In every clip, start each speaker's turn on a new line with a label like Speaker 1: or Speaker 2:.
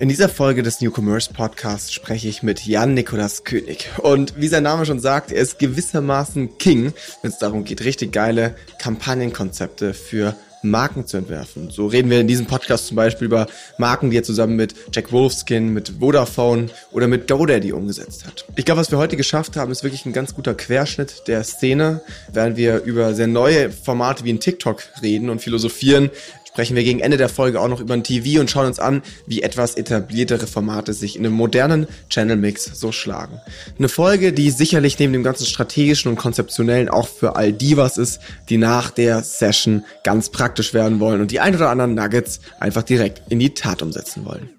Speaker 1: In dieser Folge des New Commerce Podcasts spreche ich mit Jan Nikolas König. Und wie sein Name schon sagt, er ist gewissermaßen King, wenn es darum geht, richtig geile Kampagnenkonzepte für Marken zu entwerfen. So reden wir in diesem Podcast zum Beispiel über Marken, die er zusammen mit Jack Wolfskin, mit Vodafone oder mit GoDaddy umgesetzt hat. Ich glaube, was wir heute geschafft haben, ist wirklich ein ganz guter Querschnitt der Szene, während wir über sehr neue Formate wie ein TikTok reden und philosophieren, sprechen wir gegen Ende der Folge auch noch über ein TV und schauen uns an, wie etwas etabliertere Formate sich in einem modernen Channel-Mix so schlagen. Eine Folge, die sicherlich neben dem ganzen strategischen und konzeptionellen auch für all die was ist, die nach der Session ganz praktisch werden wollen und die ein oder anderen Nuggets einfach direkt in die Tat umsetzen wollen.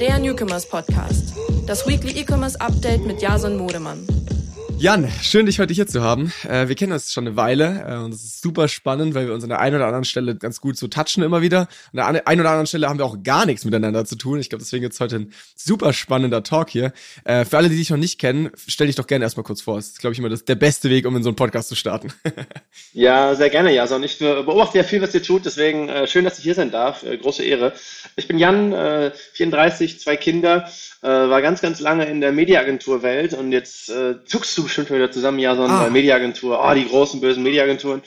Speaker 2: Der Newcomers Podcast. Das Weekly E-Commerce Update mit Jason Modemann.
Speaker 1: Jan, schön dich heute hier zu haben. Äh, wir kennen uns schon eine Weile äh, und es ist super spannend, weil wir uns an der einen oder anderen Stelle ganz gut so touchen immer wieder. An der einen oder anderen Stelle haben wir auch gar nichts miteinander zu tun. Ich glaube, deswegen jetzt heute ein super spannender Talk hier. Äh, für alle, die dich noch nicht kennen, stell dich doch gerne erstmal kurz vor. Das ist, glaube ich, immer das, der beste Weg, um in so einen Podcast zu starten.
Speaker 3: ja, sehr gerne, Jason. Ich beobachte ja viel, was ihr tut, deswegen schön, dass ich hier sein darf. Große Ehre. Ich bin Jan, äh, 34, zwei Kinder war ganz, ganz lange in der Mediaagenturwelt und jetzt zuckst du bestimmt wieder zusammen, ja, so eine ah. Mediaagentur, oh, die großen bösen Mediaagenturen.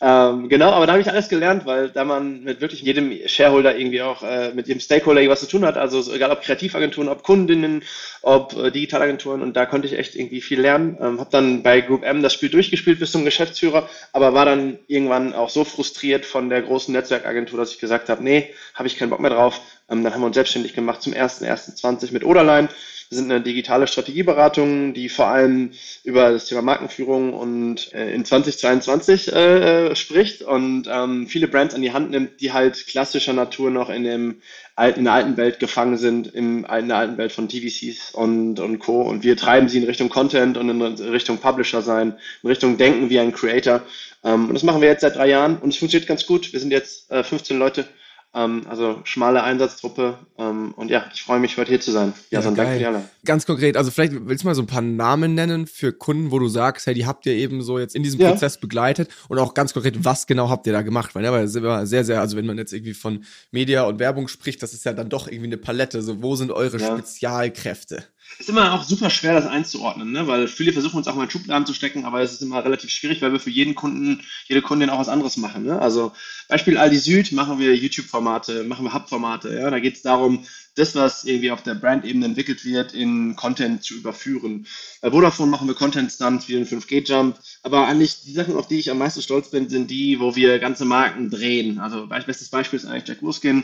Speaker 3: Ähm, genau, aber da habe ich alles gelernt, weil da man mit wirklich jedem Shareholder irgendwie auch äh, mit jedem Stakeholder was zu tun hat, also egal ob Kreativagenturen, ob Kundinnen, ob äh, Digitalagenturen und da konnte ich echt irgendwie viel lernen. Ähm, habe dann bei Group M das Spiel durchgespielt bis zum Geschäftsführer, aber war dann irgendwann auch so frustriert von der großen Netzwerkagentur, dass ich gesagt habe, nee, habe ich keinen Bock mehr drauf. Ähm, dann haben wir uns selbstständig gemacht zum 1.1.20 mit Oderline wir sind eine digitale Strategieberatung, die vor allem über das Thema Markenführung und äh, in 2022 äh, äh, spricht und ähm, viele Brands an die Hand nimmt, die halt klassischer Natur noch in dem in der alten Welt gefangen sind, in, in der alten Welt von TVCs und, und Co. Und wir treiben sie in Richtung Content und in Richtung Publisher sein, in Richtung Denken wie ein Creator. Ähm, und das machen wir jetzt seit drei Jahren und es funktioniert ganz gut. Wir sind jetzt äh, 15 Leute also schmale Einsatztruppe. Ähm, und ja, ich freue mich, heute hier zu sein. Ja, ja so Dank für die Einladung.
Speaker 1: Ganz konkret, also vielleicht willst du mal so ein paar Namen nennen für Kunden, wo du sagst, hey, die habt ihr eben so jetzt in diesem ja. Prozess begleitet und auch ganz konkret, was genau habt ihr da gemacht? Weil ja, weil immer sehr, sehr, also wenn man jetzt irgendwie von Media und Werbung spricht, das ist ja dann doch irgendwie eine Palette. So, wo sind eure ja. Spezialkräfte?
Speaker 3: Ist immer auch super schwer, das einzuordnen, ne? weil viele versuchen uns auch mal in Schubladen zu stecken, aber es ist immer relativ schwierig, weil wir für jeden Kunden, jede Kundin auch was anderes machen. Ne? Also Beispiel Aldi Süd machen wir YouTube-Formate, machen wir Hub-Formate. Ja? Da geht es darum, das, was irgendwie auf der Brand-Ebene entwickelt wird, in Content zu überführen. Bei Vodafone machen wir Content-Stunts wie den 5G-Jump, aber eigentlich die Sachen, auf die ich am meisten stolz bin, sind die, wo wir ganze Marken drehen. Also bestes Beispiel ist eigentlich Jack Wolfskin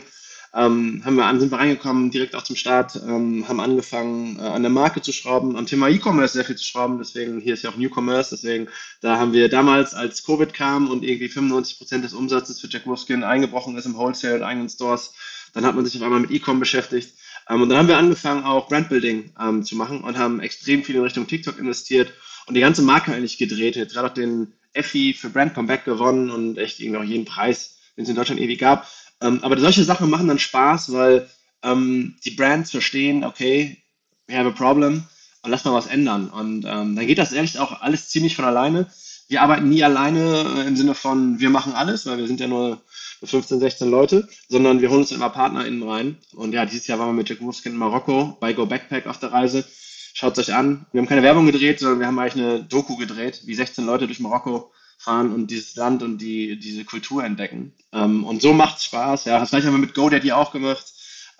Speaker 3: ähm, haben wir an, sind wir reingekommen, direkt auch zum Start, ähm, haben angefangen, äh, an der Marke zu schrauben, am Thema E-Commerce sehr viel zu schrauben, deswegen hier ist ja auch New Commerce, deswegen da haben wir damals, als Covid kam und irgendwie 95 Prozent des Umsatzes für Jack Wolfskin eingebrochen ist im Wholesale und eigenen Stores, dann hat man sich auf einmal mit E-Com beschäftigt. Ähm, und dann haben wir angefangen, auch Brandbuilding ähm, zu machen und haben extrem viel in Richtung TikTok investiert und die ganze Marke eigentlich gedreht. Jetzt gerade auch den Effi für Brand Comeback gewonnen und echt irgendwie auch jeden Preis, den es in Deutschland ewig gab. Ähm, aber solche Sachen machen dann Spaß, weil ähm, die Brands verstehen, okay, we have a problem und lass mal was ändern. Und ähm, dann geht das ehrlich auch alles ziemlich von alleine. Wir arbeiten nie alleine äh, im Sinne von, wir machen alles, weil wir sind ja nur 15, 16 Leute, sondern wir holen uns immer PartnerInnen rein. Und ja, dieses Jahr waren wir mit Jack Wolfskin in Marokko bei Go Backpack auf der Reise. Schaut es euch an. Wir haben keine Werbung gedreht, sondern wir haben eigentlich eine Doku gedreht, wie 16 Leute durch Marokko fahren und dieses Land und die, diese Kultur entdecken. Ähm, und so macht es Spaß. Ja, das gleiche haben wir mit GoDaddy auch gemacht.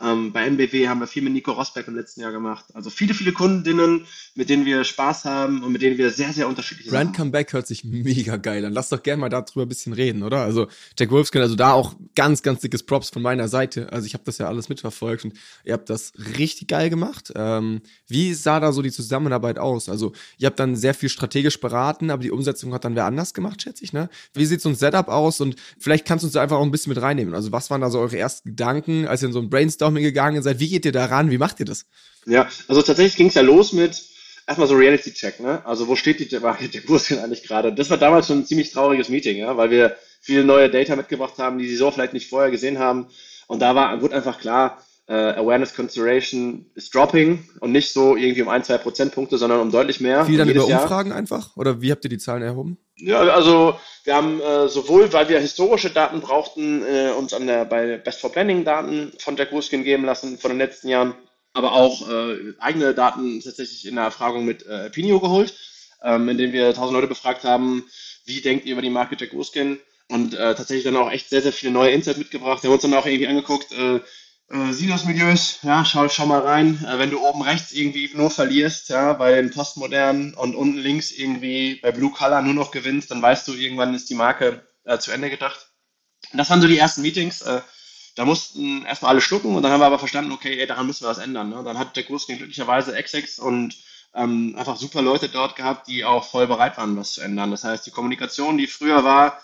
Speaker 3: Ähm, bei NBW haben wir viel mit Nico Rosberg im letzten Jahr gemacht. Also viele, viele Kundinnen, mit denen wir Spaß haben und mit denen wir sehr, sehr unterschiedliche
Speaker 1: Brand Sachen Comeback hört sich mega geil an. Lass doch gerne mal darüber ein bisschen reden, oder? Also Jack Wolfskin, also da auch ganz, ganz dickes Props von meiner Seite. Also ich habe das ja alles mitverfolgt und ihr habt das richtig geil gemacht. Ähm, wie sah da so die Zusammenarbeit aus? Also ihr habt dann sehr viel strategisch beraten, aber die Umsetzung hat dann wer anders gemacht, schätze ich, ne? Wie sieht so ein Setup aus? Und vielleicht kannst du uns da einfach auch ein bisschen mit reinnehmen. Also was waren da so eure ersten Gedanken, als ihr in so ein Brainstorming gegangen seid? Wie geht ihr da ran? Wie macht ihr das?
Speaker 3: Ja, also tatsächlich ging es ja los mit erstmal so Reality-Check, ne? Also wo steht die der Kurs denn eigentlich gerade? Das war damals schon ein ziemlich trauriges Meeting, ja, weil wir viele neue Data mitgebracht haben, die sie so vielleicht nicht vorher gesehen haben. Und da war, wurde einfach klar, äh, Awareness Consideration ist dropping und nicht so irgendwie um ein, zwei Prozentpunkte, sondern um deutlich mehr.
Speaker 1: Viel dann über Umfragen Jahr. einfach? Oder wie habt ihr die Zahlen erhoben?
Speaker 3: Ja, also wir haben äh, sowohl, weil wir historische Daten brauchten, äh, uns an der, bei Best for Planning Daten von Jack Wolfskin geben lassen von den letzten Jahren, aber auch äh, eigene Daten tatsächlich in der Erfragung mit äh, Pinio geholt, ähm, in denen wir 1000 Leute befragt haben, wie denkt ihr über die Marke Jack Wolfskin? Und äh, tatsächlich dann auch echt sehr, sehr viele neue Insights mitgebracht. Wir haben uns dann auch irgendwie angeguckt, äh, Sinus-Milieus, ja, schau, schau mal rein. Äh, wenn du oben rechts irgendwie nur verlierst, ja, bei den Postmodernen und unten links irgendwie bei Blue Color nur noch gewinnst, dann weißt du, irgendwann ist die Marke äh, zu Ende gedacht. Das waren so die ersten Meetings. Äh, da mussten erstmal alle schlucken und dann haben wir aber verstanden, okay, ey, daran müssen wir was ändern. Ne? Dann hat der Guskin glücklicherweise XX und ähm, einfach super Leute dort gehabt, die auch voll bereit waren, was zu ändern. Das heißt, die Kommunikation, die früher war,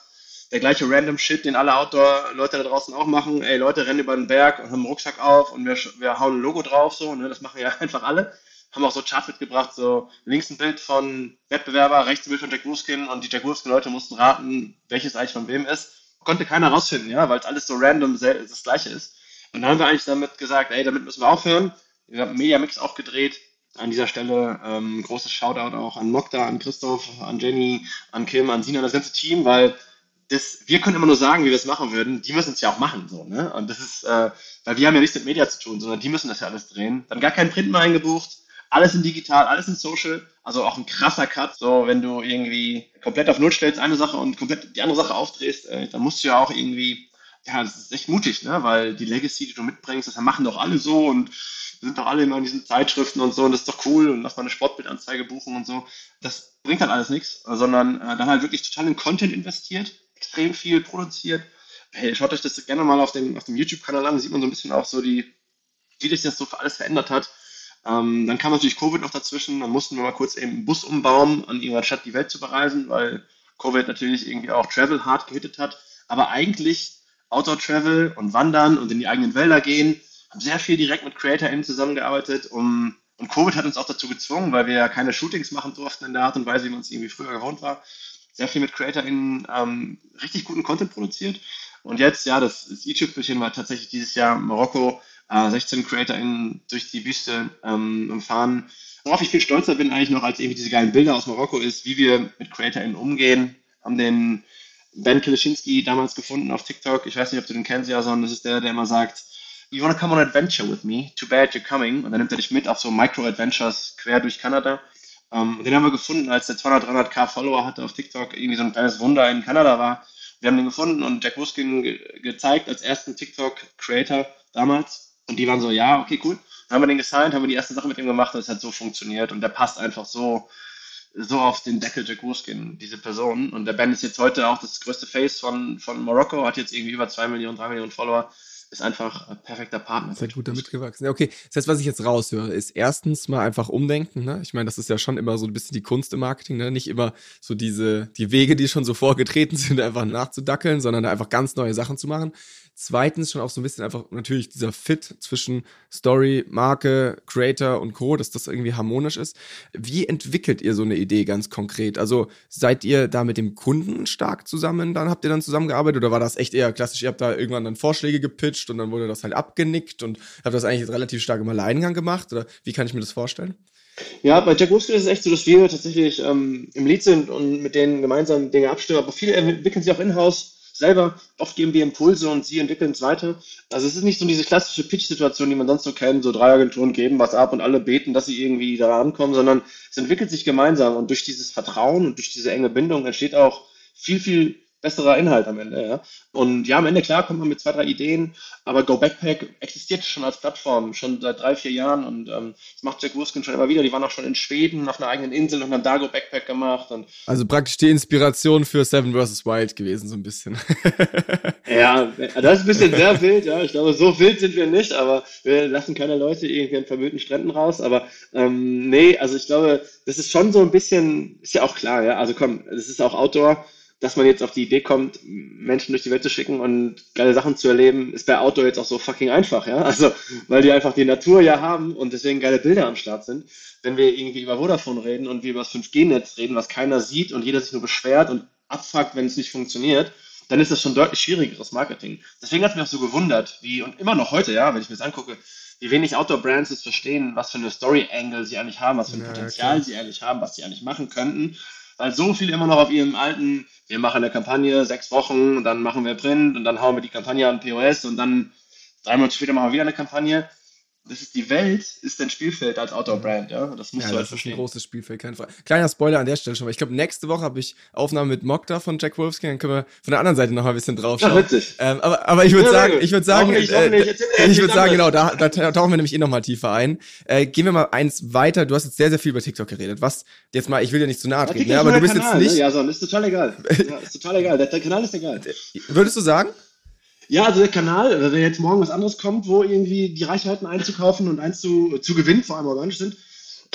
Speaker 3: der gleiche random Shit, den alle Outdoor-Leute da draußen auch machen. Ey, Leute rennen über den Berg und haben einen Rucksack auf und wir, wir hauen ein Logo drauf, so, ne? Das machen ja einfach alle. Haben auch so Charts mitgebracht, so links ein Bild von Wettbewerber, rechts ein Bild von Jack Wolfskin und die Jack Wolfskin-Leute mussten raten, welches eigentlich von wem ist. Konnte keiner rausfinden, ja, weil es alles so random das gleiche ist. Und dann haben wir eigentlich damit gesagt, ey, damit müssen wir aufhören. Wir haben Media Mix auch gedreht. An dieser Stelle ähm, großes Shoutout auch an Mokta, an Christoph, an Jenny, an Kim, an Sina, das ganze Team, weil das, wir können immer nur sagen, wie wir es machen würden. Die müssen es ja auch machen, so, ne? Und das ist, äh, weil wir haben ja nichts mit Media zu tun, sondern die müssen das ja alles drehen. Dann gar kein Print mehr eingebucht, alles in digital, alles in social. Also auch ein krasser Cut. So, wenn du irgendwie komplett auf Null stellst, eine Sache und komplett die andere Sache aufdrehst, äh, dann musst du ja auch irgendwie, ja, das ist echt mutig, ne? Weil die Legacy, die du mitbringst, das machen doch alle so und sind doch alle immer in diesen Zeitschriften und so und das ist doch cool und lass mal eine Sportbildanzeige buchen und so. Das bringt dann alles nichts, sondern äh, dann halt wirklich total in Content investiert extrem viel produziert. Hey, schaut euch das gerne mal auf dem, auf dem YouTube-Kanal an, da sieht man so ein bisschen auch so die, wie sich das so für alles verändert hat. Ähm, dann kam natürlich Covid noch dazwischen, dann mussten wir mal kurz eben einen Bus umbauen, an irgendeiner Stadt die Welt zu bereisen, weil Covid natürlich irgendwie auch Travel hart gehittet hat. Aber eigentlich Outdoor Travel und Wandern und in die eigenen Wälder gehen, haben sehr viel direkt mit CreatorInnen zusammengearbeitet, um und Covid hat uns auch dazu gezwungen, weil wir ja keine Shootings machen durften in der Art und Weise, wie man es irgendwie früher gewohnt war, sehr viel mit CreatorInnen ähm, richtig guten Content produziert. Und jetzt, ja, das, das i-Tüpfelchen war tatsächlich dieses Jahr Marokko, äh, 16 CreatorInnen durch die Wüste ähm, umfahren. Worauf ich viel stolzer bin eigentlich noch als irgendwie diese geilen Bilder aus Marokko ist, wie wir mit CreatorInnen umgehen. Haben den Ben Kilischinski damals gefunden auf TikTok. Ich weiß nicht, ob du den kennst, ja, sondern das ist der, der immer sagt, You wanna come on an adventure with me? Too bad you're coming. Und dann nimmt er dich mit auf so Micro-Adventures quer durch Kanada. Ähm, den haben wir gefunden, als der 200, 300k Follower hatte auf TikTok, irgendwie so ein kleines Wunder in Kanada war. Wir haben den gefunden und Jack Wuskin ge gezeigt als ersten TikTok-Creator damals. Und die waren so, ja, okay, cool. Dann haben wir den gesigned, haben wir die erste Sache mit ihm gemacht und es hat so funktioniert. Und der passt einfach so, so auf den Deckel Jack Wuskin, diese Person. Und der Band ist jetzt heute auch das größte Face von, von Morocco, hat jetzt irgendwie über 2 Millionen, 3 Millionen Follower ist einfach ein perfekter Partner.
Speaker 1: Sehr gut damit gewachsen. Ja, okay. Das heißt, was ich jetzt raushöre, ist erstens mal einfach umdenken. Ne? Ich meine, das ist ja schon immer so ein bisschen die Kunst im Marketing, ne? nicht immer so diese, die Wege, die schon so vorgetreten sind, einfach nachzudackeln, sondern einfach ganz neue Sachen zu machen. Zweitens schon auch so ein bisschen einfach natürlich dieser Fit zwischen Story, Marke, Creator und Co., dass das irgendwie harmonisch ist. Wie entwickelt ihr so eine Idee ganz konkret? Also seid ihr da mit dem Kunden stark zusammen, dann habt ihr dann zusammengearbeitet oder war das echt eher klassisch, ihr habt da irgendwann dann Vorschläge gepitcht und dann wurde das halt abgenickt und habt das eigentlich relativ stark im Alleingang gemacht oder wie kann ich mir das vorstellen?
Speaker 3: Ja, bei Jack Wolfskin ist es echt so, dass wir tatsächlich ähm, im Lead sind und mit denen gemeinsam Dinge abstimmen, aber viele entwickeln sich auch in-house selber. Oft geben wir Impulse und sie entwickeln es weiter. Also es ist nicht so diese klassische Pitch-Situation, die man sonst so kennt, so drei Agenturen geben was ab und alle beten, dass sie irgendwie da rankommen, sondern es entwickelt sich gemeinsam und durch dieses Vertrauen und durch diese enge Bindung entsteht auch viel, viel besserer Inhalt am Ende. Ja. Und ja, am Ende klar kommt man mit zwei, drei Ideen, aber Go Backpack existiert schon als Plattform, schon seit drei, vier Jahren und ähm, das macht Jack Wurskin schon immer wieder. Die waren auch schon in Schweden auf einer eigenen Insel und haben da Go Backpack gemacht.
Speaker 1: Also praktisch die Inspiration für Seven vs. Wild gewesen, so ein bisschen.
Speaker 3: ja, das ist ein bisschen sehr wild, ja. Ich glaube, so wild sind wir nicht, aber wir lassen keine Leute irgendwie an vermögenden Stränden raus. Aber ähm, nee, also ich glaube, das ist schon so ein bisschen, ist ja auch klar, ja. Also komm, das ist auch Outdoor dass man jetzt auf die Idee kommt, Menschen durch die Welt zu schicken und geile Sachen zu erleben, ist bei Outdoor jetzt auch so fucking einfach, ja. Also, weil die einfach die Natur ja haben und deswegen geile Bilder am Start sind. Wenn wir irgendwie über Vodafone reden und wir über das 5G-Netz reden, was keiner sieht und jeder sich nur beschwert und abfuckt, wenn es nicht funktioniert, dann ist das schon deutlich schwierigeres Marketing. Deswegen hat mich auch so gewundert, wie, und immer noch heute, ja, wenn ich mir das angucke, wie wenig Outdoor-Brands es verstehen, was für eine Story-Angle sie eigentlich haben, was für ein ja, Potenzial klar. sie eigentlich haben, was sie eigentlich machen könnten weil so viele immer noch auf ihrem alten, wir machen eine Kampagne, sechs Wochen, dann machen wir Print und dann hauen wir die Kampagne an POS und dann drei Monate später machen wir wieder eine Kampagne das ist die Welt, ist dein Spielfeld als Outdoor-Brand, ja. Das musst ja, du halt das verstehen.
Speaker 1: ist ein großes Spielfeld, keine Frage. Kleiner Spoiler an der Stelle schon mal. Ich glaube, nächste Woche habe ich Aufnahmen mit Mokta von Jack Wolfskin, dann können wir von der anderen Seite noch mal ein bisschen drauf schauen. Ja, witzig. Ähm, aber, aber ich würde ja, sagen, ich würde sagen, nicht, äh, ich würde sagen, genau, da, da tauchen wir nämlich eh noch mal tiefer ein. Äh, gehen wir mal eins weiter. Du hast jetzt sehr, sehr viel über TikTok geredet. Was, jetzt mal, ich will dir nicht zu nahe treten, ja, aber du bist Kanal, jetzt nicht. Ne?
Speaker 3: Ja, so, ist total egal. ja, ist total egal. Der, der Kanal ist egal.
Speaker 1: Würdest du sagen?
Speaker 3: Ja, also der Kanal, also wenn jetzt morgen was anderes kommt, wo irgendwie die Reichweiten einzukaufen und eins zu, zu gewinnen, vor allem organisch sind.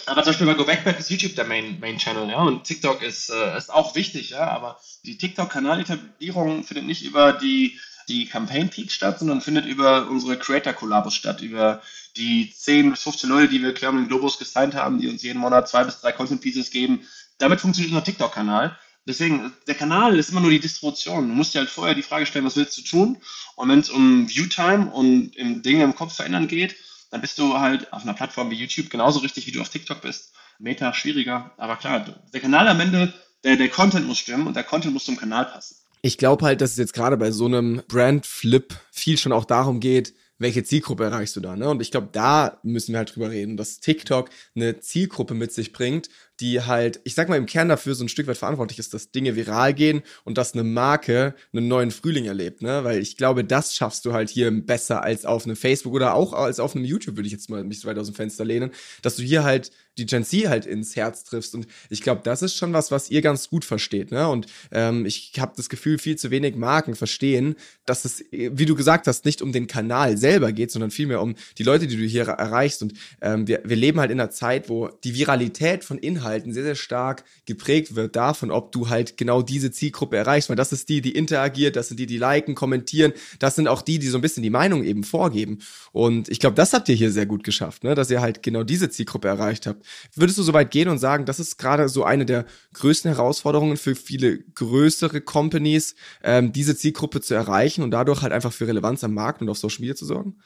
Speaker 3: Aber zum Beispiel bei Go Backpack ist YouTube der Main, Main Channel, ja, und TikTok ist, äh, ist auch wichtig, ja, aber die TikTok-Kanaletablierung findet nicht über die, die Campaign Peak statt, sondern findet über unsere Creator Collabos statt, über die 10 bis 15 Leute, die wir klar mit Globus gesigned haben, die uns jeden Monat zwei bis drei Content Pieces geben. Damit funktioniert unser TikTok-Kanal. Deswegen, der Kanal ist immer nur die Distribution. Du musst dir halt vorher die Frage stellen, was willst du tun? Und wenn es um Viewtime und im Dinge im Kopf verändern geht, dann bist du halt auf einer Plattform wie YouTube genauso richtig, wie du auf TikTok bist. Meta schwieriger, aber klar, der Kanal am Ende, der, der Content muss stimmen und der Content muss zum Kanal passen.
Speaker 1: Ich glaube halt, dass es jetzt gerade bei so einem Brand-Flip viel schon auch darum geht, welche Zielgruppe erreichst du da? Ne? Und ich glaube, da müssen wir halt drüber reden, dass TikTok eine Zielgruppe mit sich bringt, die halt, ich sag mal, im Kern dafür so ein Stück weit verantwortlich ist, dass Dinge viral gehen und dass eine Marke einen neuen Frühling erlebt, ne? Weil ich glaube, das schaffst du halt hier besser als auf einem Facebook oder auch als auf einem YouTube, würde ich jetzt mal mich so weit aus dem Fenster lehnen, dass du hier halt die Gen Z halt ins Herz triffst. Und ich glaube, das ist schon was, was ihr ganz gut versteht. Ne? Und ähm, ich habe das Gefühl, viel zu wenig Marken verstehen, dass es, wie du gesagt hast, nicht um den Kanal selber geht, sondern vielmehr um die Leute, die du hier erreichst. Und ähm, wir, wir leben halt in einer Zeit, wo die Viralität von Inhalten Inhalten sehr, sehr stark geprägt wird davon, ob du halt genau diese Zielgruppe erreichst, weil das ist die, die interagiert, das sind die, die liken, kommentieren, das sind auch die, die so ein bisschen die Meinung eben vorgeben. Und ich glaube, das habt ihr hier sehr gut geschafft, ne? dass ihr halt genau diese Zielgruppe erreicht habt. Würdest du so weit gehen und sagen, das ist gerade so eine der größten Herausforderungen für viele größere Companies, ähm, diese Zielgruppe zu erreichen und dadurch halt einfach für Relevanz am Markt und auf Social Media zu sorgen?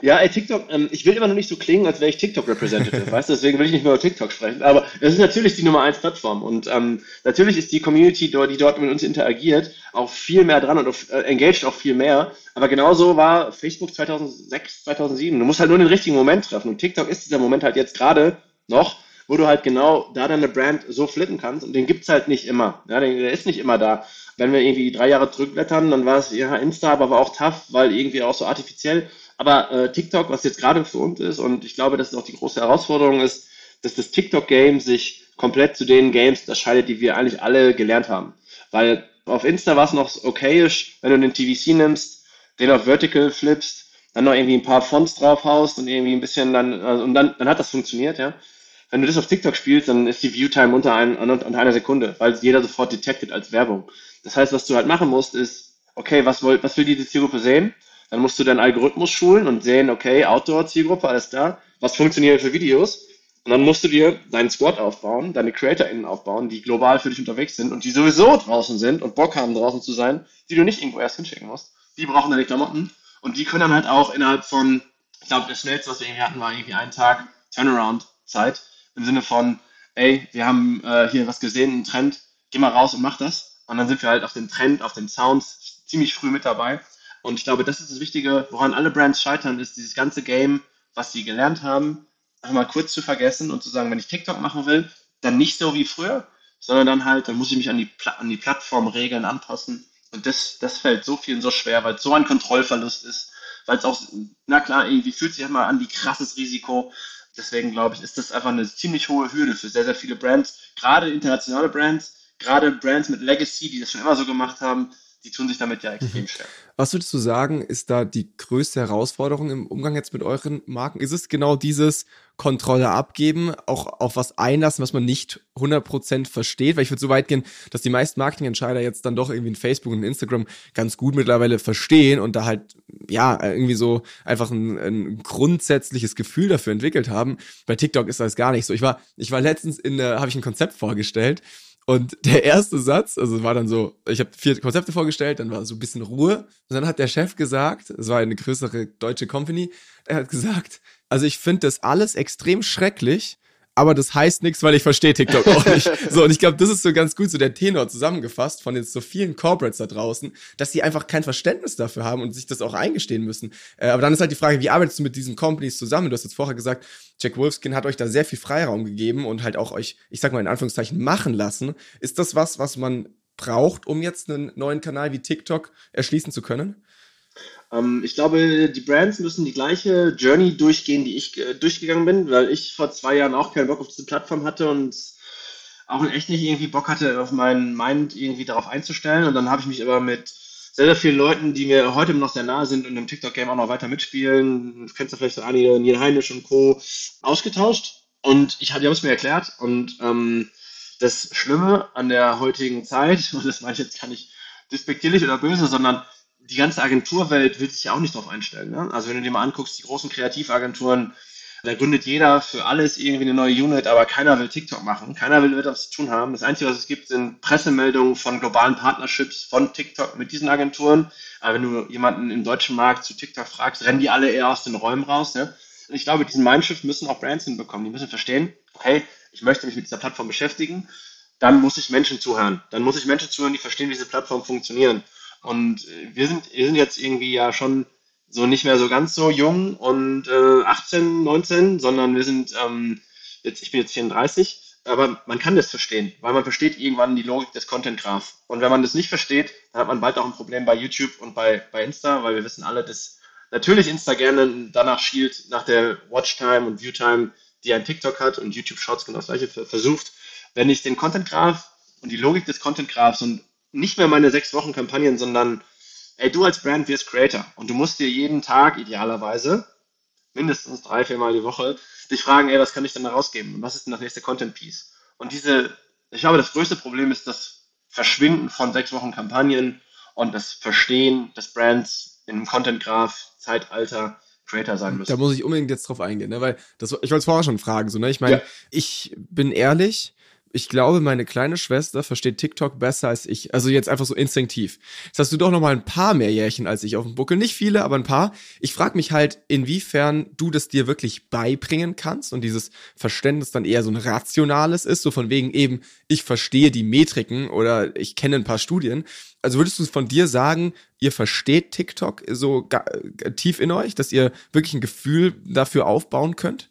Speaker 3: Ja, ey, TikTok, ähm, ich will immer noch nicht so klingen, als wäre ich TikTok-Representative, weißt du, deswegen will ich nicht mehr über TikTok sprechen. Aber es ist natürlich die Nummer eins Plattform und ähm, natürlich ist die Community, die dort mit uns interagiert, auch viel mehr dran und auf, äh, engaged auch viel mehr. Aber genauso war Facebook 2006, 2007. Du musst halt nur den richtigen Moment treffen und TikTok ist dieser Moment halt jetzt gerade noch, wo du halt genau da deine Brand so flippen kannst und den gibt's halt nicht immer. Ja, der ist nicht immer da. Wenn wir irgendwie drei Jahre zurückblättern, dann war es ja Insta, aber war auch tough, weil irgendwie auch so artifiziell. Aber äh, TikTok, was jetzt gerade für uns ist, und ich glaube, dass es auch die große Herausforderung ist, dass das TikTok-Game sich komplett zu den Games unterscheidet, die wir eigentlich alle gelernt haben. Weil auf Insta war es noch okayisch, wenn du den TVC nimmst, den auf Vertical flippst, dann noch irgendwie ein paar Fonts draufhaust und irgendwie ein bisschen dann, also, und dann, dann hat das funktioniert, ja. Wenn du das auf TikTok spielst, dann ist die Viewtime unter, ein, unter einer Sekunde, weil jeder sofort detected als Werbung. Das heißt, was du halt machen musst, ist, okay, was, will, was will diese Zielgruppe sehen? Dann musst du deinen Algorithmus schulen und sehen, okay, Outdoor-Zielgruppe, alles da. Was funktioniert für Videos? Und dann musst du dir deinen Squad aufbauen, deine CreatorInnen aufbauen, die global für dich unterwegs sind und die sowieso draußen sind und Bock haben, draußen zu sein, die du nicht irgendwo erst hinschicken musst. Die brauchen deine Klamotten und die können dann halt auch innerhalb von, ich glaube, das schnellste, was wir irgendwie hatten, war irgendwie ein Tag Turnaround-Zeit im Sinne von, ey, wir haben äh, hier was gesehen, einen Trend, geh mal raus und mach das. Und dann sind wir halt auf den Trend, auf den Sounds ziemlich früh mit dabei und ich glaube, das ist das Wichtige, woran alle Brands scheitern, ist dieses ganze Game, was sie gelernt haben, einfach mal kurz zu vergessen und zu sagen, wenn ich TikTok machen will, dann nicht so wie früher, sondern dann halt, dann muss ich mich an die, an die Plattformregeln anpassen. Und das, das fällt so vielen so schwer, weil es so ein Kontrollverlust ist, weil es auch, na klar, irgendwie fühlt sich immer an wie krasses Risiko. Deswegen glaube ich, ist das einfach eine ziemlich hohe Hürde für sehr, sehr viele Brands, gerade internationale Brands, gerade Brands mit Legacy, die das schon immer so gemacht haben, die tun sich damit ja extrem mhm. schwer.
Speaker 1: Was würdest du sagen, ist da die größte Herausforderung im Umgang jetzt mit euren Marken? Ist es genau dieses Kontrolle abgeben, auch auf was einlassen, was man nicht 100% versteht? Weil ich würde so weit gehen, dass die meisten Marketingentscheider jetzt dann doch irgendwie in Facebook und Instagram ganz gut mittlerweile verstehen und da halt, ja, irgendwie so einfach ein, ein grundsätzliches Gefühl dafür entwickelt haben. Bei TikTok ist das gar nicht so. Ich war, ich war letztens in, äh, habe ich ein Konzept vorgestellt und der erste Satz, also war dann so, ich habe vier Konzepte vorgestellt, dann war so ein bisschen Ruhe. Und dann hat der Chef gesagt, es war eine größere deutsche Company, er hat gesagt, also ich finde das alles extrem schrecklich, aber das heißt nichts, weil ich verstehe TikTok auch nicht. So, und ich glaube, das ist so ganz gut so der Tenor zusammengefasst von jetzt so vielen Corporates da draußen, dass sie einfach kein Verständnis dafür haben und sich das auch eingestehen müssen. Äh, aber dann ist halt die Frage, wie arbeitest du mit diesen Companies zusammen? Du hast jetzt vorher gesagt, Jack Wolfskin hat euch da sehr viel Freiraum gegeben und halt auch euch, ich sag mal in Anführungszeichen, machen lassen. Ist das was, was man braucht, um jetzt einen neuen Kanal wie TikTok erschließen zu können?
Speaker 3: Ähm, ich glaube, die Brands müssen die gleiche Journey durchgehen, die ich äh, durchgegangen bin, weil ich vor zwei Jahren auch keinen Bock auf diese Plattform hatte und auch echt nicht irgendwie Bock hatte, auf meinen Mind irgendwie darauf einzustellen. Und dann habe ich mich aber mit sehr, sehr vielen Leuten, die mir heute noch sehr nahe sind und im TikTok-Game auch noch weiter mitspielen, du kennst ja vielleicht so einige, Neil Heinisch und Co., ausgetauscht. Und ich, die haben es mir erklärt. Und ähm, das Schlimme an der heutigen Zeit, und das meine ich jetzt gar nicht despektierlich oder böse, sondern die ganze Agenturwelt will sich ja auch nicht darauf einstellen. Ne? Also wenn du dir mal anguckst, die großen Kreativagenturen, da gründet jeder für alles irgendwie eine neue Unit, aber keiner will TikTok machen, keiner will etwas zu tun haben. Das Einzige, was es gibt, sind Pressemeldungen von globalen Partnerships von TikTok mit diesen Agenturen. Aber wenn du jemanden im deutschen Markt zu TikTok fragst, rennen die alle eher aus den Räumen raus. Ne? Und ich glaube, diesen Mindshift müssen auch Brands hinbekommen. Die müssen verstehen, okay, ich möchte mich mit dieser Plattform beschäftigen, dann muss ich Menschen zuhören. Dann muss ich Menschen zuhören, die verstehen, wie diese Plattformen funktionieren. Und äh, wir sind, wir sind jetzt irgendwie ja schon so nicht mehr so ganz so jung und äh, 18, 19, sondern wir sind ähm, jetzt, ich bin jetzt 34, aber man kann das verstehen, weil man versteht irgendwann die Logik des Content Graph. Und wenn man das nicht versteht, dann hat man bald auch ein Problem bei YouTube und bei, bei Insta, weil wir wissen alle, dass natürlich Insta gerne danach schielt, nach der Watchtime und Viewtime, die ein TikTok hat und YouTube Shorts genau das gleiche versucht. Wenn ich den Content Graph und die Logik des Content Graphs und nicht mehr meine sechs Wochen Kampagnen, sondern ey, du als Brand wirst Creator und du musst dir jeden Tag idealerweise mindestens drei, vier Mal die Woche dich fragen, ey, was kann ich denn da rausgeben und was ist denn das nächste Content Piece? Und diese, ich glaube, das größte Problem ist das Verschwinden von sechs Wochen Kampagnen und das Verstehen des Brands im Content Graph Zeitalter Creator sein müssen.
Speaker 1: Da muss ich unbedingt jetzt drauf eingehen, ne? weil das, ich wollte es vorher schon fragen, so, ne? Ich meine, ja. ich bin ehrlich, ich glaube, meine kleine Schwester versteht TikTok besser als ich. Also jetzt einfach so instinktiv. Jetzt hast du doch noch mal ein paar mehr Jährchen als ich auf dem Buckel. Nicht viele, aber ein paar. Ich frage mich halt, inwiefern du das dir wirklich beibringen kannst und dieses Verständnis dann eher so ein rationales ist, so von wegen eben, ich verstehe die Metriken oder ich kenne ein paar Studien. Also würdest du von dir sagen, ihr versteht TikTok so tief in euch, dass ihr wirklich ein Gefühl dafür aufbauen könnt?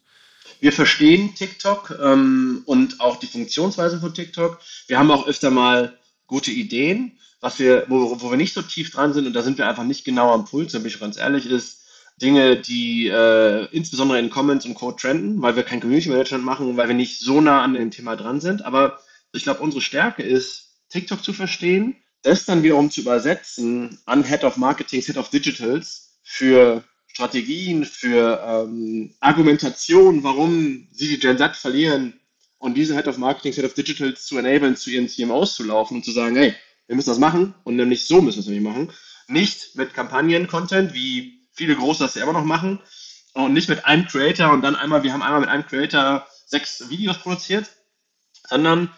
Speaker 3: Wir verstehen TikTok ähm, und auch die Funktionsweise von TikTok. Wir haben auch öfter mal gute Ideen, was wir, wo, wo wir nicht so tief dran sind und da sind wir einfach nicht genau am Puls, wenn ich ganz ehrlich ist. Dinge, die äh, insbesondere in Comments und Code trenden, weil wir kein Community Management machen und weil wir nicht so nah an dem Thema dran sind. Aber ich glaube, unsere Stärke ist, TikTok zu verstehen, das dann wiederum zu übersetzen an Head of Marketing, Head of Digitals für Strategien, für ähm, Argumentation, warum sie die Gen Z verlieren und diese Head of Marketing, Head of Digital zu enablen, zu ihren CMOs zu laufen und zu sagen, hey, wir müssen das machen und nämlich so müssen wir es nämlich machen. Nicht mit Kampagnen-Content, wie viele Große das ja immer noch machen und nicht mit einem Creator und dann einmal, wir haben einmal mit einem Creator sechs Videos produziert, sondern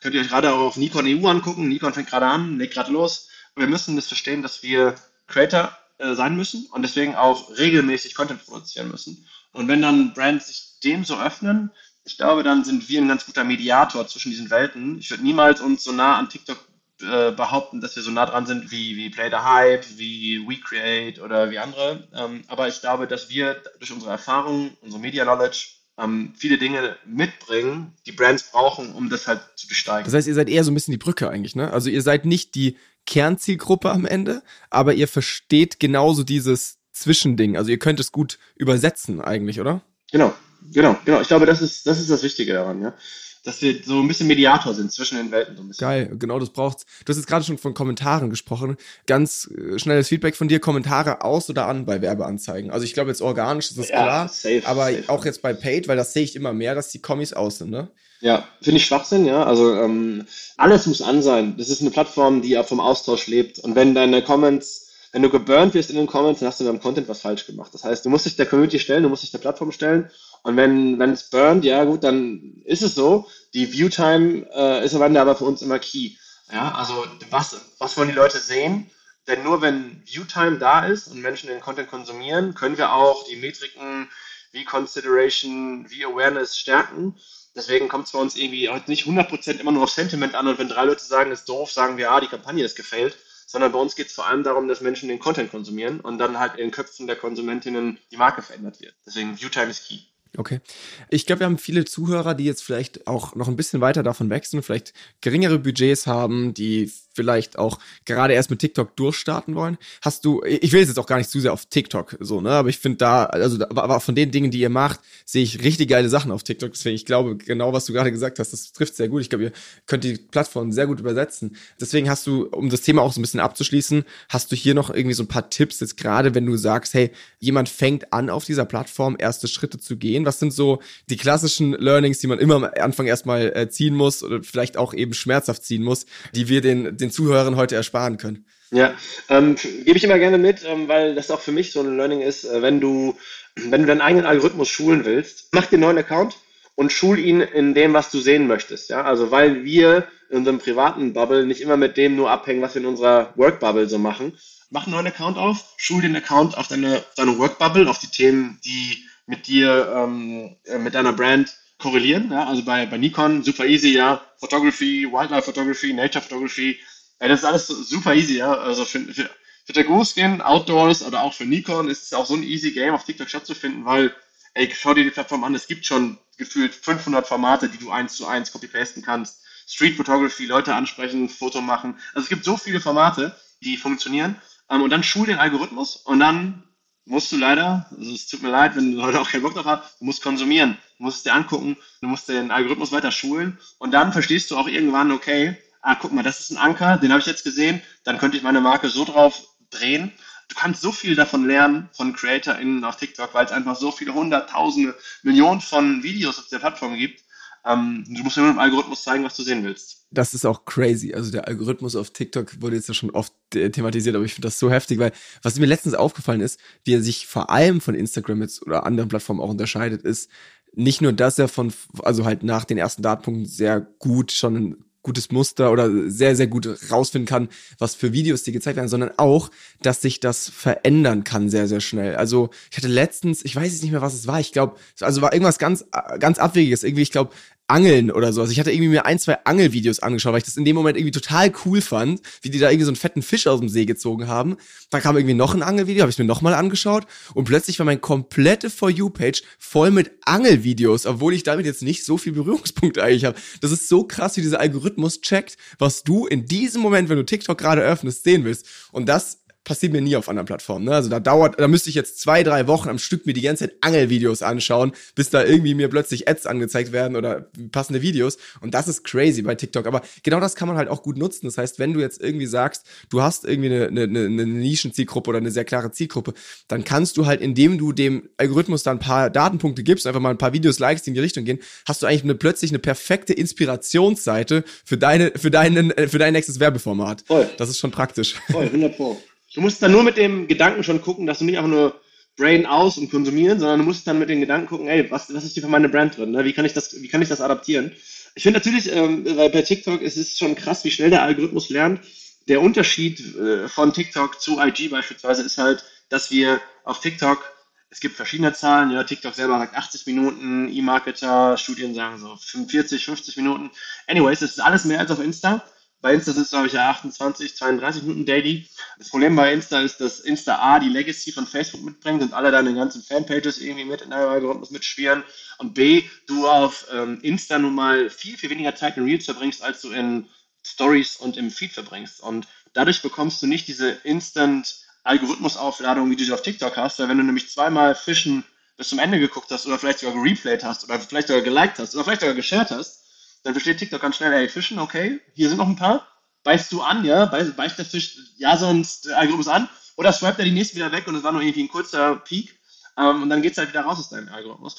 Speaker 3: könnt ihr euch gerade auch auf Nikon EU angucken. Nikon fängt gerade an, legt gerade los. Wir müssen das verstehen, dass wir Creator äh, sein müssen und deswegen auch regelmäßig Content produzieren müssen. Und wenn dann Brands sich dem so öffnen, ich glaube, dann sind wir ein ganz guter Mediator zwischen diesen Welten. Ich würde niemals uns so nah an TikTok äh, behaupten, dass wir so nah dran sind wie, wie Play the Hype, wie WeCreate oder wie andere. Ähm, aber ich glaube, dass wir durch unsere Erfahrung, unsere Media Knowledge ähm, viele Dinge mitbringen, die Brands brauchen, um das halt zu besteigen.
Speaker 1: Das heißt, ihr seid eher so ein bisschen die Brücke eigentlich, ne? Also ihr seid nicht die Kernzielgruppe am Ende, aber ihr versteht genauso dieses Zwischending. Also ihr könnt es gut übersetzen eigentlich, oder?
Speaker 3: Genau, genau, genau. Ich glaube, das ist das, ist das Wichtige daran, ja. Dass wir so ein bisschen Mediator sind zwischen den Welten. So ein bisschen.
Speaker 1: Geil, genau das braucht's. Du hast jetzt gerade schon von Kommentaren gesprochen. Ganz äh, schnelles Feedback von dir. Kommentare aus oder an bei Werbeanzeigen. Also ich glaube jetzt organisch ist das ja, klar, safe, aber safe. auch jetzt bei Paid, weil das sehe ich immer mehr, dass die Kommis aus sind, ne?
Speaker 3: Ja, finde ich Schwachsinn, ja. Also ähm, alles muss an sein. Das ist eine Plattform, die ja vom Austausch lebt. Und wenn deine Comments, wenn du geburnt wirst in den Comments, dann hast du beim Content was falsch gemacht. Das heißt, du musst dich der Community stellen, du musst dich der Plattform stellen. Und wenn, wenn es burnt, ja gut, dann ist es so. Die Viewtime äh, ist am Ende aber für uns immer key. Ja, also was, was wollen die Leute sehen? Denn nur wenn Viewtime da ist und Menschen den Content konsumieren, können wir auch die Metriken wie Consideration, wie Awareness stärken. Deswegen kommt es bei uns irgendwie heute nicht 100% immer nur auf Sentiment an und wenn drei Leute sagen, ist doof, sagen wir, ah, die Kampagne ist gefällt, sondern bei uns geht es vor allem darum, dass Menschen den Content konsumieren und dann halt in den Köpfen der Konsumentinnen die Marke verändert wird. Deswegen Viewtime ist key.
Speaker 1: Okay. Ich glaube, wir haben viele Zuhörer, die jetzt vielleicht auch noch ein bisschen weiter davon wechseln, vielleicht geringere Budgets haben, die vielleicht auch gerade erst mit TikTok durchstarten wollen. Hast du, ich will jetzt auch gar nicht zu sehr auf TikTok so, ne, aber ich finde da, also aber von den Dingen, die ihr macht, sehe ich richtig geile Sachen auf TikTok. Deswegen, ich glaube, genau was du gerade gesagt hast, das trifft sehr gut. Ich glaube, ihr könnt die Plattform sehr gut übersetzen. Deswegen hast du, um das Thema auch so ein bisschen abzuschließen, hast du hier noch irgendwie so ein paar Tipps jetzt gerade, wenn du sagst, hey, jemand fängt an auf dieser Plattform erste Schritte zu gehen. Was sind so die klassischen Learnings, die man immer am Anfang erstmal äh, ziehen muss oder vielleicht auch eben schmerzhaft ziehen muss, die wir den den Zuhörern heute ersparen können.
Speaker 3: Ja, ähm, gebe ich immer gerne mit, ähm, weil das auch für mich so ein Learning ist, äh, wenn du, wenn du deinen eigenen Algorithmus schulen willst, mach dir einen neuen Account und schul ihn in dem, was du sehen möchtest. Ja, also weil wir in unserem privaten Bubble nicht immer mit dem nur abhängen, was wir in unserer Work Bubble so machen. Mach einen neuen Account auf, schul den Account auf deine, deine Work Bubble, auf die Themen, die mit dir, ähm, äh, mit deiner Brand korrelieren. Ja? Also bei, bei Nikon super easy, ja. Photography, Wildlife Photography, Nature Photography. Ja, das ist alles super easy, ja. Also für, für, für der Großskin, Outdoors oder auch für Nikon ist es auch so ein easy Game auf TikTok stattzufinden, weil, ey, schau dir die Plattform an, es gibt schon gefühlt 500 Formate, die du eins zu eins copy-pasten kannst. Street Photography, Leute ansprechen, Foto machen. Also es gibt so viele Formate, die funktionieren. Ähm, und dann schul den Algorithmus und dann musst du leider, also es tut mir leid, wenn du heute auch keinen Bock drauf hast, du musst konsumieren, du musst es dir angucken, du musst den Algorithmus weiter schulen und dann verstehst du auch irgendwann, okay, ah, guck mal, das ist ein Anker, den habe ich jetzt gesehen, dann könnte ich meine Marke so drauf drehen. Du kannst so viel davon lernen von CreatorInnen auf TikTok, weil es einfach so viele hunderttausende, Millionen von Videos auf der Plattform gibt. Ähm, du musst nur im Algorithmus zeigen, was du sehen willst
Speaker 1: das ist auch crazy. Also der Algorithmus auf TikTok wurde jetzt ja schon oft äh, thematisiert, aber ich finde das so heftig, weil was mir letztens aufgefallen ist, wie er sich vor allem von Instagram jetzt oder anderen Plattformen auch unterscheidet, ist nicht nur, dass er von, also halt nach den ersten Datenpunkten sehr gut schon gutes Muster oder sehr, sehr gut rausfinden kann, was für Videos dir gezeigt werden, sondern auch, dass sich das verändern kann sehr, sehr schnell. Also ich hatte letztens, ich weiß jetzt nicht mehr, was es war, ich glaube, also war irgendwas ganz, ganz Abwegiges. Irgendwie, ich glaube, Angeln oder so. Also ich hatte irgendwie mir ein, zwei Angelvideos angeschaut, weil ich das in dem Moment irgendwie total cool fand, wie die da irgendwie so einen fetten Fisch aus dem See gezogen haben. Dann kam irgendwie noch ein Angelvideo, habe ich mir nochmal angeschaut und plötzlich war mein komplette For You-Page voll mit Angelvideos, obwohl ich damit jetzt nicht so viel Berührungspunkte eigentlich habe. Das ist so krass, wie dieser Algorithmus checkt, was du in diesem Moment, wenn du TikTok gerade öffnest, sehen willst. Und das passiert mir nie auf anderen Plattformen. Ne? Also da dauert, da müsste ich jetzt zwei, drei Wochen am Stück mir die ganze Zeit Angelvideos anschauen, bis da irgendwie mir plötzlich Ads angezeigt werden oder passende Videos. Und das ist crazy bei TikTok. Aber genau das kann man halt auch gut nutzen. Das heißt, wenn du jetzt irgendwie sagst, du hast irgendwie eine, eine, eine Nischenzielgruppe oder eine sehr klare Zielgruppe, dann kannst du halt, indem du dem Algorithmus da ein paar Datenpunkte gibst, einfach mal ein paar Videos likes, die in die Richtung gehen, hast du eigentlich eine, plötzlich eine perfekte Inspirationsseite für deine, für deinen, für dein nächstes Werbeformat. Voll. Das ist schon praktisch.
Speaker 3: Voll, 100 Pro. Du musst dann nur mit dem Gedanken schon gucken, dass du nicht einfach nur Brain aus und konsumieren, sondern du musst dann mit den Gedanken gucken, ey, was, was ist hier für meine Brand drin? Ne? Wie, kann ich das, wie kann ich das adaptieren? Ich finde natürlich, ähm, weil bei TikTok ist es schon krass, wie schnell der Algorithmus lernt. Der Unterschied äh, von TikTok zu IG beispielsweise ist halt, dass wir auf TikTok, es gibt verschiedene Zahlen, ja, TikTok selber sagt 80 Minuten, E-Marketer, Studien sagen so 45, 50 Minuten. Anyways, das ist alles mehr als auf Insta. Bei Insta sind es, glaube ich, ja 28, 32 Minuten Daily. Das Problem bei Insta ist, dass Insta A die Legacy von Facebook mitbringt und alle deine ganzen Fanpages irgendwie mit in deinem Algorithmus mitschwirren. Und B, du auf ähm, Insta nun mal viel, viel weniger Zeit in Reels verbringst, als du in Stories und im Feed verbringst. Und dadurch bekommst du nicht diese Instant Algorithmusaufladung, wie du sie auf TikTok hast, weil wenn du nämlich zweimal Fischen bis zum Ende geguckt hast oder vielleicht sogar gereplayt hast oder vielleicht sogar geliked hast oder vielleicht sogar geshared hast, dann versteht TikTok ganz schnell, ey, Fischen, okay, hier sind noch ein paar. Beißt du an, ja, beißt, beißt der Fisch ja sonst Algorithmus an oder swipet er die nächste wieder weg und es war nur irgendwie ein kurzer Peak ähm, und dann geht es halt wieder raus aus deinem Algorithmus.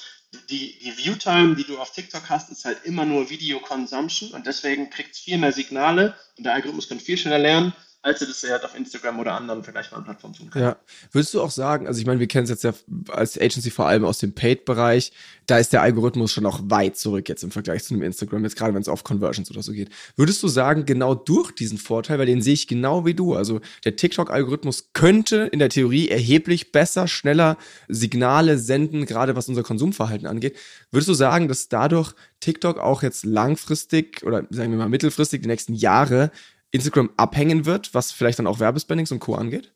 Speaker 3: Die, die Viewtime, die du auf TikTok hast, ist halt immer nur Video Consumption und deswegen kriegt es viel mehr Signale und der Algorithmus kann viel schneller lernen, als sie das halt auf Instagram oder anderen vergleichbaren Plattformen tun
Speaker 1: können. Ja. Würdest du auch sagen, also ich meine, wir kennen es jetzt ja als Agency vor allem aus dem Paid-Bereich, da ist der Algorithmus schon auch weit zurück jetzt im Vergleich zu einem Instagram, jetzt gerade wenn es auf Conversions oder so geht. Würdest du sagen, genau durch diesen Vorteil, weil den sehe ich genau wie du, also der TikTok-Algorithmus könnte in der Theorie erheblich besser, schneller Signale senden, gerade was unser Konsumverhalten angeht. Würdest du sagen, dass dadurch TikTok auch jetzt langfristig oder sagen wir mal mittelfristig die nächsten Jahre Instagram abhängen wird, was vielleicht dann auch Werbespendings und Co. angeht?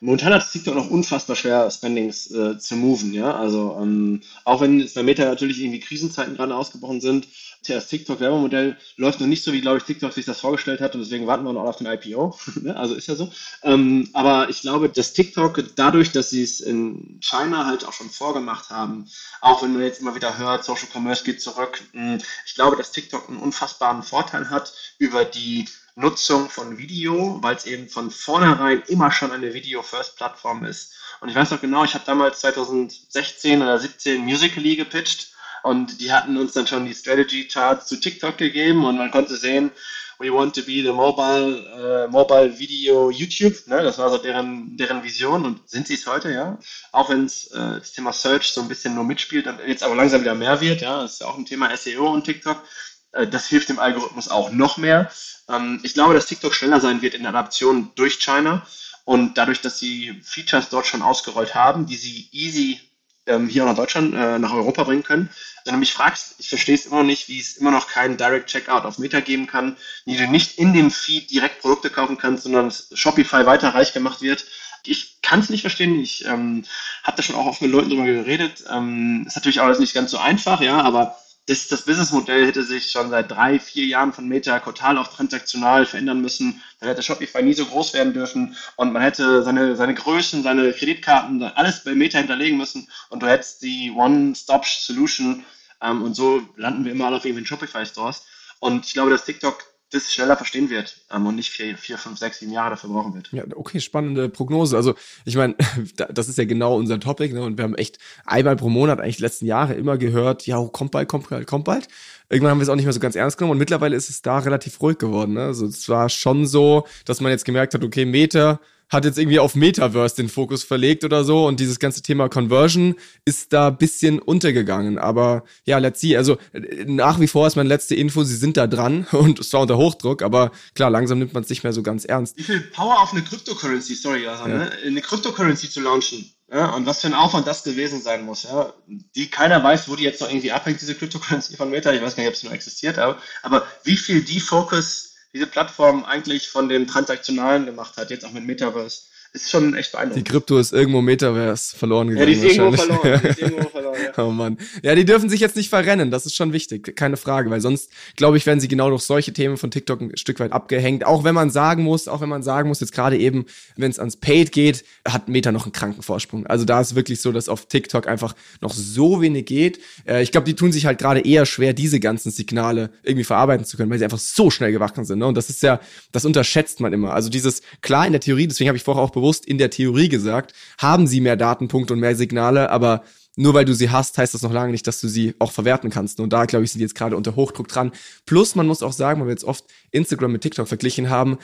Speaker 3: Momentan hat TikTok noch unfassbar schwer, Spendings äh, zu moven, ja. Also ähm, auch wenn es bei Meta natürlich irgendwie Krisenzeiten gerade ausgebrochen sind, das TikTok-Werbemodell läuft noch nicht so, wie, glaube ich, TikTok sich das vorgestellt hat und deswegen warten wir noch auf den IPO. Ne? also ist ja so. Ähm, aber ich glaube, dass TikTok dadurch, dass sie es in China halt auch schon vorgemacht haben, auch wenn man jetzt immer wieder hört, Social Commerce geht zurück, hm, ich glaube, dass TikTok einen unfassbaren Vorteil hat über die Nutzung von Video, weil es eben von vornherein immer schon eine Video-First-Plattform ist. Und ich weiß noch genau, ich habe damals 2016 oder 17 Musical.ly gepitcht und die hatten uns dann schon die Strategy Charts zu TikTok gegeben und man konnte sehen, we want to be the mobile, uh, mobile video YouTube. Ne? Das war so deren, deren Vision und sind sie es heute, ja. Auch wenn äh, das Thema Search so ein bisschen nur mitspielt und jetzt aber langsam wieder mehr wird, ja. Das ist ja auch ein Thema SEO und TikTok. Äh, das hilft dem Algorithmus auch noch mehr. Ähm, ich glaube, dass TikTok schneller sein wird in der Adaption durch China und dadurch, dass sie Features dort schon ausgerollt haben, die sie easy ähm, hier nach Deutschland, äh, nach Europa bringen können. Wenn du mich fragst, ich verstehe es immer noch nicht, wie es immer noch keinen Direct Checkout auf Meta geben kann, wie du nicht in dem Feed direkt Produkte kaufen kannst, sondern Shopify weiter reich gemacht wird. Ich kann es nicht verstehen. Ich ähm, habe da schon auch oft mit Leuten drüber geredet. Ähm, ist natürlich auch alles nicht ganz so einfach, ja, aber das, das Businessmodell hätte sich schon seit drei, vier Jahren von Meta total auf transaktional verändern müssen. Dann hätte Shopify nie so groß werden dürfen und man hätte seine, seine Größen, seine Kreditkarten, alles bei Meta hinterlegen müssen und du hättest die One-Stop-Solution ähm, und so landen wir immer alle auf irgendwelchen Shopify-Stores. Und ich glaube, dass TikTok das schneller verstehen wird ähm, und nicht vier, vier, fünf, sechs, sieben Jahre dafür brauchen wird.
Speaker 1: Ja, okay, spannende Prognose. Also ich meine, das ist ja genau unser Topic ne? und wir haben echt einmal pro Monat eigentlich die letzten Jahre immer gehört, ja, kommt bald, kommt bald, kommt bald. Irgendwann haben wir es auch nicht mehr so ganz ernst genommen und mittlerweile ist es da relativ ruhig geworden. Ne? Also es war schon so, dass man jetzt gemerkt hat, okay, Meter hat jetzt irgendwie auf Metaverse den Fokus verlegt oder so und dieses ganze Thema Conversion ist da bisschen untergegangen. Aber ja, let's see. Also nach wie vor ist meine letzte Info, sie sind da dran und zwar unter Hochdruck, aber klar, langsam nimmt man es nicht mehr so ganz ernst.
Speaker 3: Wie viel Power auf eine Cryptocurrency, sorry, also, ja. ne? eine Cryptocurrency zu launchen. Ja, und was für ein Aufwand das gewesen sein muss, ja. Die keiner weiß, wo die jetzt noch irgendwie abhängt, diese Cryptocurrency von Meta. Ich weiß gar nicht, ob sie noch existiert, aber, aber wie viel Defocus diese Plattform eigentlich von dem Transaktionalen gemacht hat, jetzt auch mit Metaverse ist schon echt beeindruckend.
Speaker 1: Die Krypto ist irgendwo Metaverse verloren gegangen.
Speaker 3: Ja, die ist irgendwo verloren. Die ist irgendwo verloren ja.
Speaker 1: oh Mann. Ja, die dürfen sich jetzt nicht verrennen. Das ist schon wichtig. Keine Frage. Weil sonst, glaube ich, werden sie genau durch solche Themen von TikTok ein Stück weit abgehängt. Auch wenn man sagen muss, auch wenn man sagen muss, jetzt gerade eben, wenn es ans Paid geht, hat Meta noch einen kranken Vorsprung. Also da ist wirklich so, dass auf TikTok einfach noch so wenig geht. Äh, ich glaube, die tun sich halt gerade eher schwer, diese ganzen Signale irgendwie verarbeiten zu können, weil sie einfach so schnell gewachsen sind. Ne? Und das ist ja, das unterschätzt man immer. Also dieses, klar in der Theorie, deswegen habe ich vorher auch bewusst in der Theorie gesagt, haben sie mehr Datenpunkte und mehr Signale, aber nur weil du sie hast, heißt das noch lange nicht, dass du sie auch verwerten kannst. Und da, glaube ich, sind die jetzt gerade unter Hochdruck dran. Plus, man muss auch sagen, weil wir jetzt oft Instagram mit TikTok verglichen haben,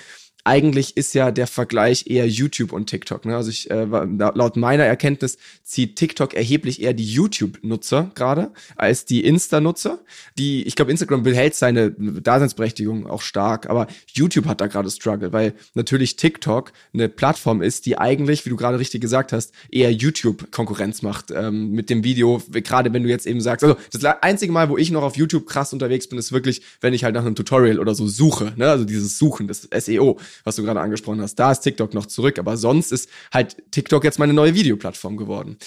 Speaker 1: eigentlich ist ja der Vergleich eher YouTube und TikTok. Ne? Also ich, äh, laut meiner Erkenntnis zieht TikTok erheblich eher die YouTube-Nutzer gerade als die Insta-Nutzer. Die, ich glaube, Instagram behält seine Daseinsberechtigung auch stark, aber YouTube hat da gerade Struggle, weil natürlich TikTok eine Plattform ist, die eigentlich, wie du gerade richtig gesagt hast, eher YouTube-Konkurrenz macht ähm, mit dem Video. Gerade wenn du jetzt eben sagst, also das einzige Mal, wo ich noch auf YouTube krass unterwegs bin, ist wirklich, wenn ich halt nach einem Tutorial oder so suche. Ne? Also dieses Suchen, das SEO was du gerade angesprochen hast. Da ist TikTok noch zurück, aber sonst ist halt TikTok jetzt meine neue Videoplattform geworden.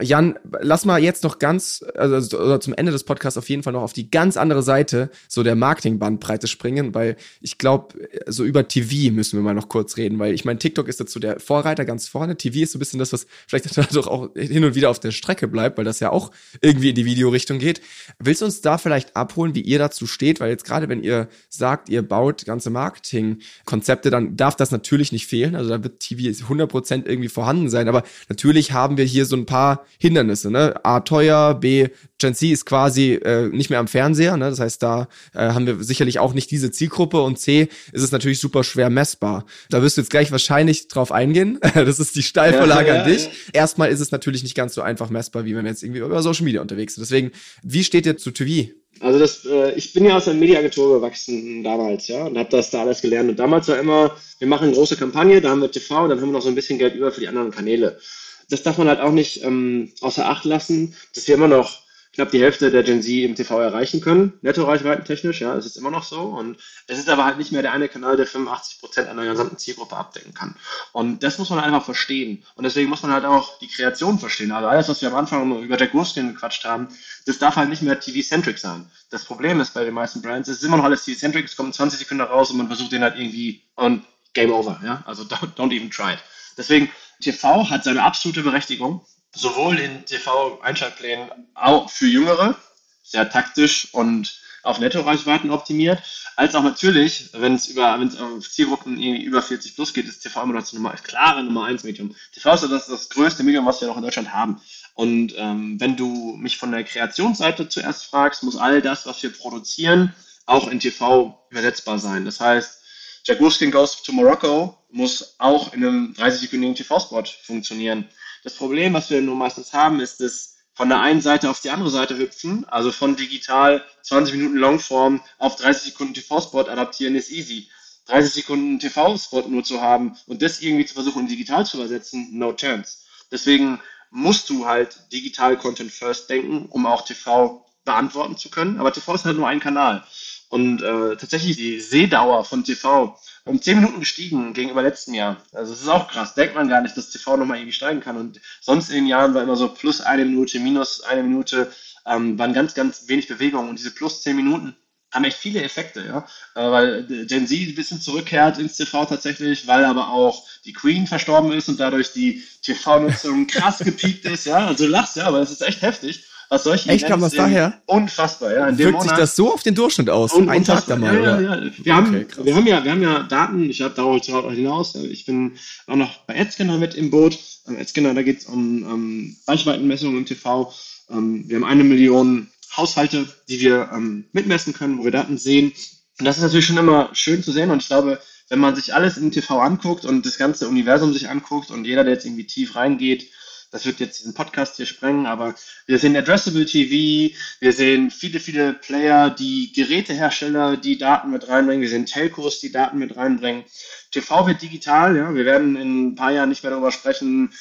Speaker 1: Jan, lass mal jetzt noch ganz, also zum Ende des Podcasts auf jeden Fall noch auf die ganz andere Seite so der Marketingbandbreite springen, weil ich glaube, so über TV müssen wir mal noch kurz reden, weil ich meine, TikTok ist dazu der Vorreiter ganz vorne. TV ist so ein bisschen das, was vielleicht doch auch hin und wieder auf der Strecke bleibt, weil das ja auch irgendwie in die Videorichtung geht. Willst du uns da vielleicht abholen, wie ihr dazu steht? Weil jetzt gerade, wenn ihr sagt, ihr baut ganze Marketingkonzepte Konzepte, dann darf das natürlich nicht fehlen. Also da wird TV 100% irgendwie vorhanden sein. Aber natürlich haben wir hier so ein paar Hindernisse. Ne? A, teuer, B, Gen Z ist quasi äh, nicht mehr am Fernseher. Ne? Das heißt, da äh, haben wir sicherlich auch nicht diese Zielgruppe. Und C, ist es natürlich super schwer messbar. Da wirst du jetzt gleich wahrscheinlich drauf eingehen. das ist die Steilvorlage ja, ja, an dich. Ja. Erstmal ist es natürlich nicht ganz so einfach messbar, wie wenn man jetzt irgendwie über Social Media unterwegs ist. Deswegen, wie steht ihr zu TV?
Speaker 3: Also das, äh, ich bin ja aus der Mediaagentur gewachsen damals, ja, und habe das da alles gelernt. Und damals war immer, wir machen eine große Kampagne, da haben wir TV, dann haben wir noch so ein bisschen Geld über für die anderen Kanäle. Das darf man halt auch nicht ähm, außer Acht lassen, dass wir immer noch knapp die Hälfte der Gen Z im TV erreichen können, netto-reichweitentechnisch, ja, es ist immer noch so. Und es ist aber halt nicht mehr der eine Kanal, der 85 Prozent einer gesamten Zielgruppe abdecken kann. Und das muss man einfach verstehen. Und deswegen muss man halt auch die Kreation verstehen. Also alles, was wir am Anfang über Jack Wolfskin gequatscht haben, das darf halt nicht mehr TV-centric sein. Das Problem ist bei den meisten Brands, es ist immer noch alles TV-centric, es kommen 20 Sekunden raus und man versucht den halt irgendwie und Game over, ja. Also don't, don't even try it. Deswegen, TV hat seine absolute Berechtigung sowohl in TV-Einschaltplänen auch für Jüngere, sehr taktisch und auf Netto-Reichweiten optimiert, als auch natürlich, wenn es über, wenn es auf Zielgruppen über 40 plus geht, ist TV immer noch das Nummer, klare Nummer 1 Medium. TV ist das, das größte Medium, was wir noch in Deutschland haben. Und ähm, wenn du mich von der Kreationsseite zuerst fragst, muss all das, was wir produzieren, auch in TV übersetzbar sein. Das heißt, Jack Wolfskin Goes to Morocco muss auch in einem 30-sekündigen TV-Spot funktionieren. Das Problem, was wir nur meistens haben, ist dass von der einen Seite auf die andere Seite hüpfen, also von digital 20 Minuten Longform auf 30 Sekunden TV-Spot adaptieren ist easy. 30 Sekunden TV-Spot nur zu haben und das irgendwie zu versuchen, digital zu übersetzen, no chance. Deswegen musst du halt digital Content first denken, um auch TV beantworten zu können. Aber TV ist halt nur ein Kanal. Und äh, tatsächlich die Sehdauer von TV um 10 Minuten gestiegen gegenüber letzten Jahr. Also es ist auch krass. Denkt man gar nicht, dass TV nochmal irgendwie steigen kann. Und sonst in den Jahren war immer so plus eine Minute, minus eine Minute, ähm, waren ganz, ganz wenig Bewegungen. Und diese plus 10 Minuten haben echt viele Effekte, ja. Äh, weil Gen Z ein bisschen zurückkehrt ins TV tatsächlich, weil aber auch die Queen verstorben ist und dadurch die TV-Nutzung krass gepiekt ist, ja. Also lachst, ja, aber das ist echt heftig was solche
Speaker 1: Echt, kam was daher?
Speaker 3: Unfassbar, ja.
Speaker 1: In Wirkt sich das so auf den Durchschnitt aus? Ein Tag da mal,
Speaker 3: ja, ja, ja. Wir, haben, wir, haben ja, wir haben ja Daten, ich habe darauf hinaus, ich bin auch noch bei AdScanner mit im Boot. Am AdScanner, da geht es um, um Reichweitenmessungen im TV. Um, wir haben eine Million Haushalte, die wir um, mitmessen können, wo wir Daten sehen. Und das ist natürlich schon immer schön zu sehen und ich glaube, wenn man sich alles im TV anguckt und das ganze Universum sich anguckt und jeder, der jetzt irgendwie tief reingeht, das wird jetzt diesen Podcast hier sprengen, aber wir sehen Addressable TV, wir sehen viele, viele Player, die Gerätehersteller, die Daten mit reinbringen, wir sehen Telcos, die Daten mit reinbringen. TV wird digital, ja, wir werden in ein paar Jahren nicht mehr darüber sprechen,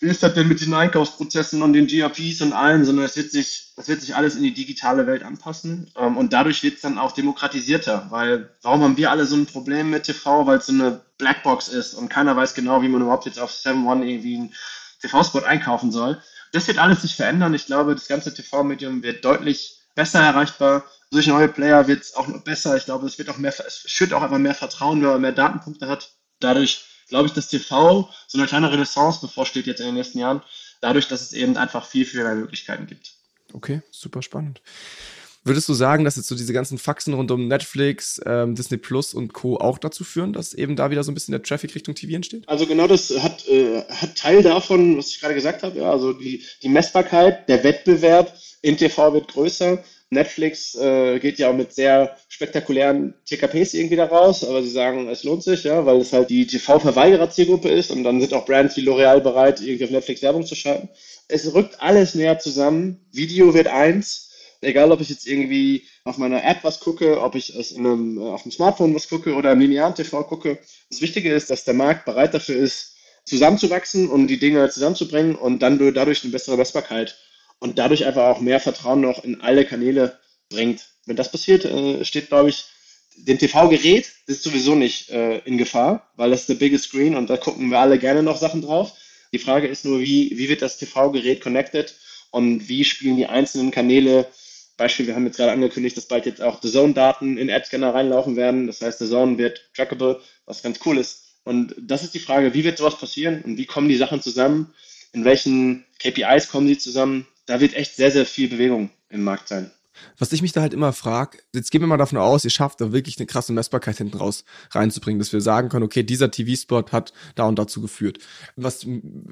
Speaker 3: wie ist das denn mit den Einkaufsprozessen und den GRPs und allem, sondern es wird sich, es wird sich alles in die digitale Welt anpassen ähm, und dadurch wird es dann auch demokratisierter, weil warum haben wir alle so ein Problem mit TV, weil es so eine Blackbox ist und keiner weiß genau, wie man überhaupt jetzt auf 7-One irgendwie ein TV-Spot einkaufen soll. Das wird alles sich verändern. Ich glaube, das ganze TV-Medium wird deutlich besser erreichbar. Durch neue Player wird es auch noch besser. Ich glaube, es wird auch mehr, es schürt auch einfach mehr Vertrauen, wenn man mehr Datenpunkte hat. Dadurch glaube ich, dass TV so eine kleine Renaissance bevorsteht jetzt in den nächsten Jahren. Dadurch, dass es eben einfach viel, viel mehr Möglichkeiten gibt.
Speaker 1: Okay, super spannend. Würdest du sagen, dass jetzt so diese ganzen Faxen rund um Netflix, ähm, Disney Plus und Co. auch dazu führen, dass eben da wieder so ein bisschen der Traffic Richtung TV entsteht?
Speaker 3: Also genau das hat, äh, hat Teil davon, was ich gerade gesagt habe. Ja, also die, die Messbarkeit, der Wettbewerb in TV wird größer. Netflix äh, geht ja auch mit sehr spektakulären TKPs irgendwie da raus, aber sie sagen, es lohnt sich, ja, weil es halt die TV-Verweigerer-Zielgruppe ist und dann sind auch Brands wie L'Oreal bereit, irgendwie auf Netflix Werbung zu schalten. Es rückt alles näher zusammen. Video wird eins, egal ob ich jetzt irgendwie auf meiner App was gucke, ob ich in einem, äh, auf dem Smartphone was gucke oder im linearen TV gucke. Das Wichtige ist, dass der Markt bereit dafür ist, zusammenzuwachsen und die Dinge zusammenzubringen und dann dadurch eine bessere Messbarkeit und dadurch einfach auch mehr Vertrauen noch in alle Kanäle bringt. Wenn das passiert, äh, steht, glaube ich, dem TV-Gerät ist sowieso nicht äh, in Gefahr, weil das ist der biggest screen und da gucken wir alle gerne noch Sachen drauf. Die Frage ist nur, wie, wie wird das TV-Gerät connected und wie spielen die einzelnen Kanäle Beispiel, wir haben jetzt gerade angekündigt, dass bald jetzt auch The Zone-Daten in AdScanner reinlaufen werden. Das heißt, The Zone wird trackable, was ganz cool ist. Und das ist die Frage, wie wird sowas passieren und wie kommen die Sachen zusammen? In welchen KPIs kommen sie zusammen? Da wird echt sehr, sehr viel Bewegung im Markt sein.
Speaker 1: Was ich mich da halt immer frage, jetzt gehen wir mal davon aus, ihr schafft da wirklich eine krasse Messbarkeit hinten raus reinzubringen, dass wir sagen können, okay, dieser TV-Spot hat da und dazu geführt. Was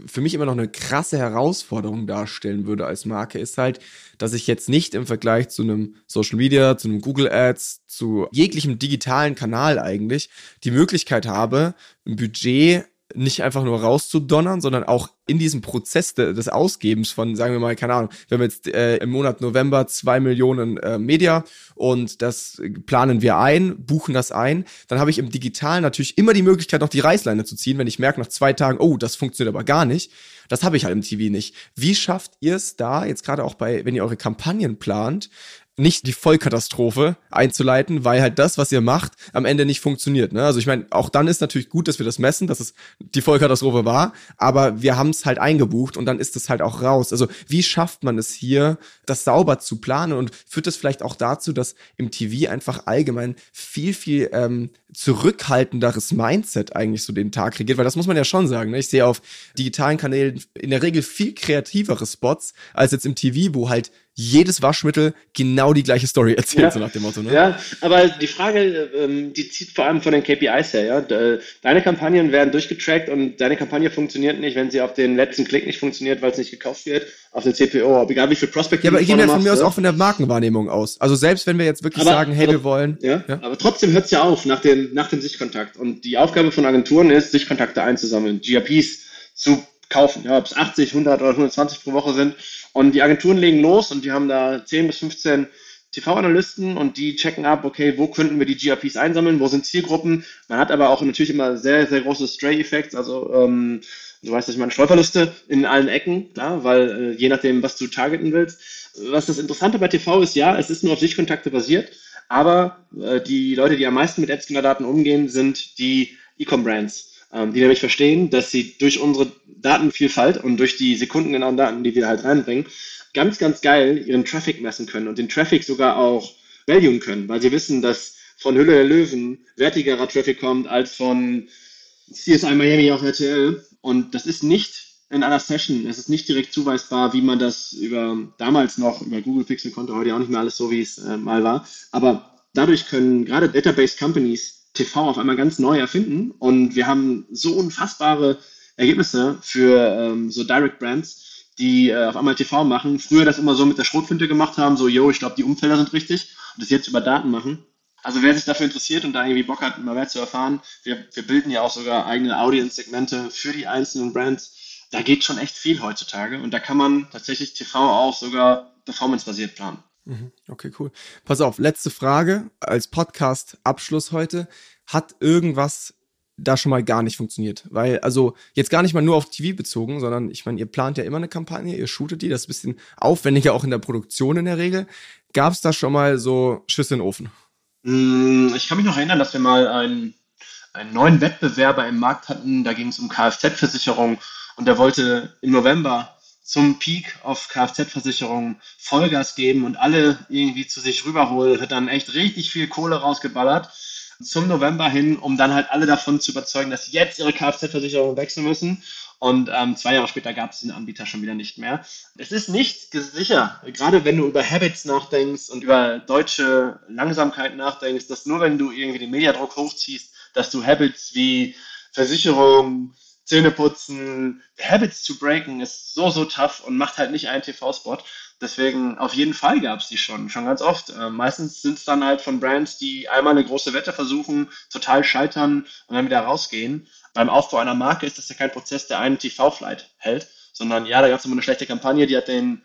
Speaker 1: für mich immer noch eine krasse Herausforderung darstellen würde als Marke, ist halt, dass ich jetzt nicht im Vergleich zu einem Social Media, zu einem Google Ads, zu jeglichem digitalen Kanal eigentlich die Möglichkeit habe, ein Budget nicht einfach nur rauszudonnern, sondern auch in diesem Prozess de, des Ausgebens von, sagen wir mal, keine Ahnung, wir haben jetzt äh, im Monat November zwei Millionen äh, Media und das planen wir ein, buchen das ein, dann habe ich im Digitalen natürlich immer die Möglichkeit, noch die Reißleine zu ziehen, wenn ich merke nach zwei Tagen, oh, das funktioniert aber gar nicht. Das habe ich halt im TV nicht. Wie schafft ihr es da, jetzt gerade auch bei, wenn ihr eure Kampagnen plant, nicht die Vollkatastrophe einzuleiten, weil halt das, was ihr macht, am Ende nicht funktioniert. Ne? Also ich meine, auch dann ist natürlich gut, dass wir das messen, dass es die Vollkatastrophe war, aber wir haben es halt eingebucht und dann ist es halt auch raus. Also wie schafft man es hier, das sauber zu planen und führt das vielleicht auch dazu, dass im TV einfach allgemein viel, viel ähm, zurückhaltenderes Mindset eigentlich so den Tag regiert, weil das muss man ja schon sagen. Ne? Ich sehe auf digitalen Kanälen in der Regel viel kreativere Spots als jetzt im TV, wo halt jedes Waschmittel genau die gleiche Story erzählt,
Speaker 3: ja.
Speaker 1: so nach dem Motto. Ne?
Speaker 3: Ja, aber die Frage, ähm, die zieht vor allem von den KPIs her. Ja? Deine Kampagnen werden durchgetrackt und deine Kampagne funktioniert nicht, wenn sie auf den letzten Klick nicht funktioniert, weil es nicht gekauft wird, auf den CPO, egal wie viel Prospect
Speaker 1: Ja, aber gehen wir von mir aus auch von der Markenwahrnehmung aus. Also selbst wenn wir jetzt wirklich aber, sagen, hey,
Speaker 3: aber,
Speaker 1: wir wollen.
Speaker 3: Ja, ja? aber trotzdem hört es ja auf nach dem, nach dem Sichtkontakt. Und die Aufgabe von Agenturen ist, Sichtkontakte einzusammeln, GRPs zu kaufen, ja, ob es 80, 100 oder 120 pro Woche sind. Und die Agenturen legen los und die haben da 10 bis 15 TV-Analysten und die checken ab, okay, wo könnten wir die GRPs einsammeln, wo sind Zielgruppen. Man hat aber auch natürlich immer sehr, sehr große Stray-Effekte, also ähm, du weißt, dass ich meine Streuverluste in allen Ecken, klar, weil äh, je nachdem, was du targeten willst. Was das Interessante bei TV ist, ja, es ist nur auf Sichtkontakte basiert, aber äh, die Leute, die am meisten mit AdScanner-Daten umgehen, sind die E-Com-Brands die nämlich verstehen, dass sie durch unsere Datenvielfalt und durch die sekundengenauen Daten, die wir halt reinbringen, ganz, ganz geil ihren Traffic messen können und den Traffic sogar auch valuen können, weil sie wissen, dass von Hülle der Löwen wertigerer Traffic kommt als von CSI Miami auf RTL. Und das ist nicht in einer Session, es ist nicht direkt zuweisbar, wie man das über damals noch über Google Pixel konnte, heute auch nicht mehr alles so, wie es äh, mal war. Aber dadurch können gerade Database Companies TV auf einmal ganz neu erfinden und wir haben so unfassbare Ergebnisse für ähm, so Direct Brands, die äh, auf einmal TV machen. Früher das immer so mit der Schrotflinte gemacht haben, so, yo, ich glaube, die Umfelder sind richtig und das jetzt über Daten machen. Also wer sich dafür interessiert und da irgendwie Bock hat, mal mehr zu erfahren, wir, wir bilden ja auch sogar eigene Audience-Segmente für die einzelnen Brands. Da geht schon echt viel heutzutage und da kann man tatsächlich TV auch sogar performance-basiert planen.
Speaker 1: Mhm. Okay, cool. Pass auf, letzte Frage als Podcast-Abschluss heute. Hat irgendwas da schon mal gar nicht funktioniert? Weil, also jetzt gar nicht mal nur auf TV bezogen, sondern ich meine, ihr plant ja immer eine Kampagne, ihr shootet die, das ist ein bisschen aufwendiger auch in der Produktion in der Regel. Gab es da schon mal so Schüsse in den Ofen?
Speaker 3: Mm, ich kann mich noch erinnern, dass wir mal einen, einen neuen Wettbewerber im Markt hatten, da ging es um Kfz-Versicherung und der wollte im November zum Peak auf Kfz-Versicherungen Vollgas geben und alle irgendwie zu sich rüberholen, hat dann echt richtig viel Kohle rausgeballert zum November hin, um dann halt alle davon zu überzeugen, dass sie jetzt ihre Kfz-Versicherung wechseln müssen. Und ähm, zwei Jahre später gab es den Anbieter schon wieder nicht mehr. Es ist nicht sicher, gerade wenn du über Habits nachdenkst und über deutsche Langsamkeit nachdenkst, dass nur wenn du irgendwie den Mediadruck hochziehst, dass du Habits wie Versicherung, Zähneputzen, Habits zu breaken ist so, so tough und macht halt nicht einen TV-Spot. Deswegen auf jeden Fall gab es die schon, schon ganz oft. Äh, meistens sind es dann halt von Brands, die einmal eine große Wette versuchen, total scheitern und dann wieder rausgehen. Beim Aufbau einer Marke ist das ja kein Prozess, der einen TV-Flight hält, sondern ja, da gab es immer eine schlechte Kampagne, die hat den,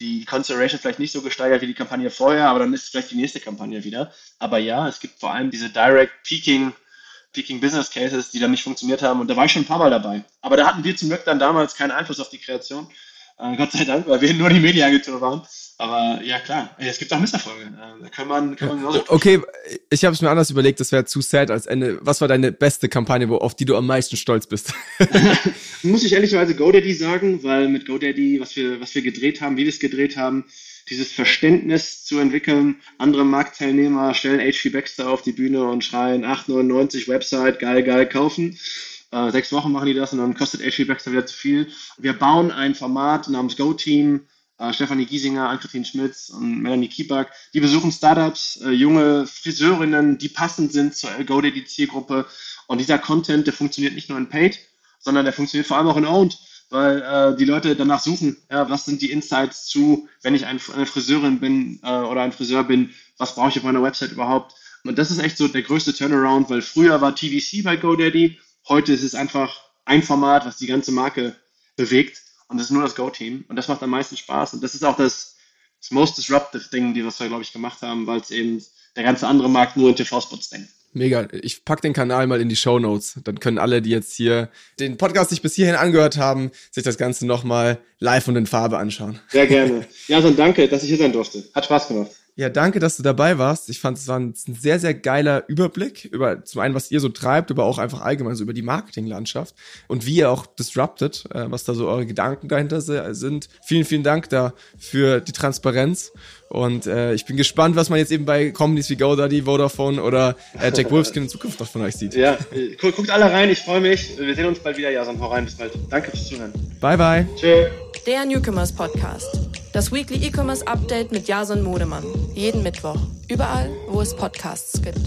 Speaker 3: die Consideration vielleicht nicht so gesteigert wie die Kampagne vorher, aber dann ist vielleicht die nächste Kampagne wieder. Aber ja, es gibt vor allem diese Direct Peaking Peaking Business Cases, die dann nicht funktioniert haben. Und da war ich schon ein paar Mal dabei. Aber da hatten wir zum Glück dann damals keinen Einfluss auf die Kreation. Äh, Gott sei Dank, weil wir nur die Mediaagentur waren. Aber ja, klar, es gibt auch Misserfolge. Äh, da kann man, kann man genauso
Speaker 1: Okay, ich habe es mir anders überlegt, das wäre zu sad als Ende. Was war deine beste Kampagne, wo, auf die du am meisten stolz bist?
Speaker 3: Muss ich ehrlicherweise GoDaddy sagen, weil mit GoDaddy, was wir, was wir gedreht haben, wie wir es gedreht haben, dieses Verständnis zu entwickeln. Andere Marktteilnehmer stellen HP Baxter auf die Bühne und schreien 8,99 Website, geil, geil, kaufen. Äh, sechs Wochen machen die das und dann kostet HP Baxter wieder zu viel. Wir bauen ein Format namens Go Team äh, Stefanie Giesinger, Ann-Kathrin Schmitz und Melanie Kieback, die besuchen Startups, äh, junge Friseurinnen, die passend sind zur GoDaddy-Zielgruppe. Und dieser Content, der funktioniert nicht nur in Paid, sondern der funktioniert vor allem auch in Owned, weil äh, die Leute danach suchen, ja, was sind die Insights zu, wenn ich ein, eine Friseurin bin äh, oder ein Friseur bin, was brauche ich auf meiner Website überhaupt? Und das ist echt so der größte Turnaround, weil früher war TVC bei GoDaddy, heute ist es einfach ein Format, was die ganze Marke bewegt und das ist nur das Go-Team und das macht am meisten Spaß und das ist auch das, das most disruptive Ding, die wir, glaube ich, gemacht haben, weil es eben der ganze andere Markt nur in TV-Spots denkt.
Speaker 1: Mega. Ich pack den Kanal mal in die Show Notes. Dann können alle, die jetzt hier den Podcast nicht bis hierhin angehört haben, sich das Ganze nochmal live und in Farbe anschauen.
Speaker 3: Sehr gerne. Ja, dann danke, dass ich hier sein durfte. Hat Spaß gemacht.
Speaker 1: Ja, danke, dass du dabei warst. Ich fand, es war ein, sehr, sehr geiler Überblick über zum einen, was ihr so treibt, aber auch einfach allgemein so über die Marketinglandschaft und wie ihr auch disruptet, äh, was da so eure Gedanken dahinter sind. Vielen, vielen Dank da für die Transparenz. Und äh, ich bin gespannt, was man jetzt eben bei Companies wie GoDaddy, Vodafone oder äh, Jack Wolfskin in Zukunft noch von euch sieht.
Speaker 3: Ja, guckt alle rein, ich freue mich. Wir sehen uns bald wieder. Ja, dann hau rein, bis bald. Danke fürs Zuhören.
Speaker 1: Bye, bye.
Speaker 3: Tschö.
Speaker 2: Der Newcomers Podcast. Das Weekly E-Commerce Update mit Jason Modemann. Jeden Mittwoch. Überall, wo es Podcasts gibt.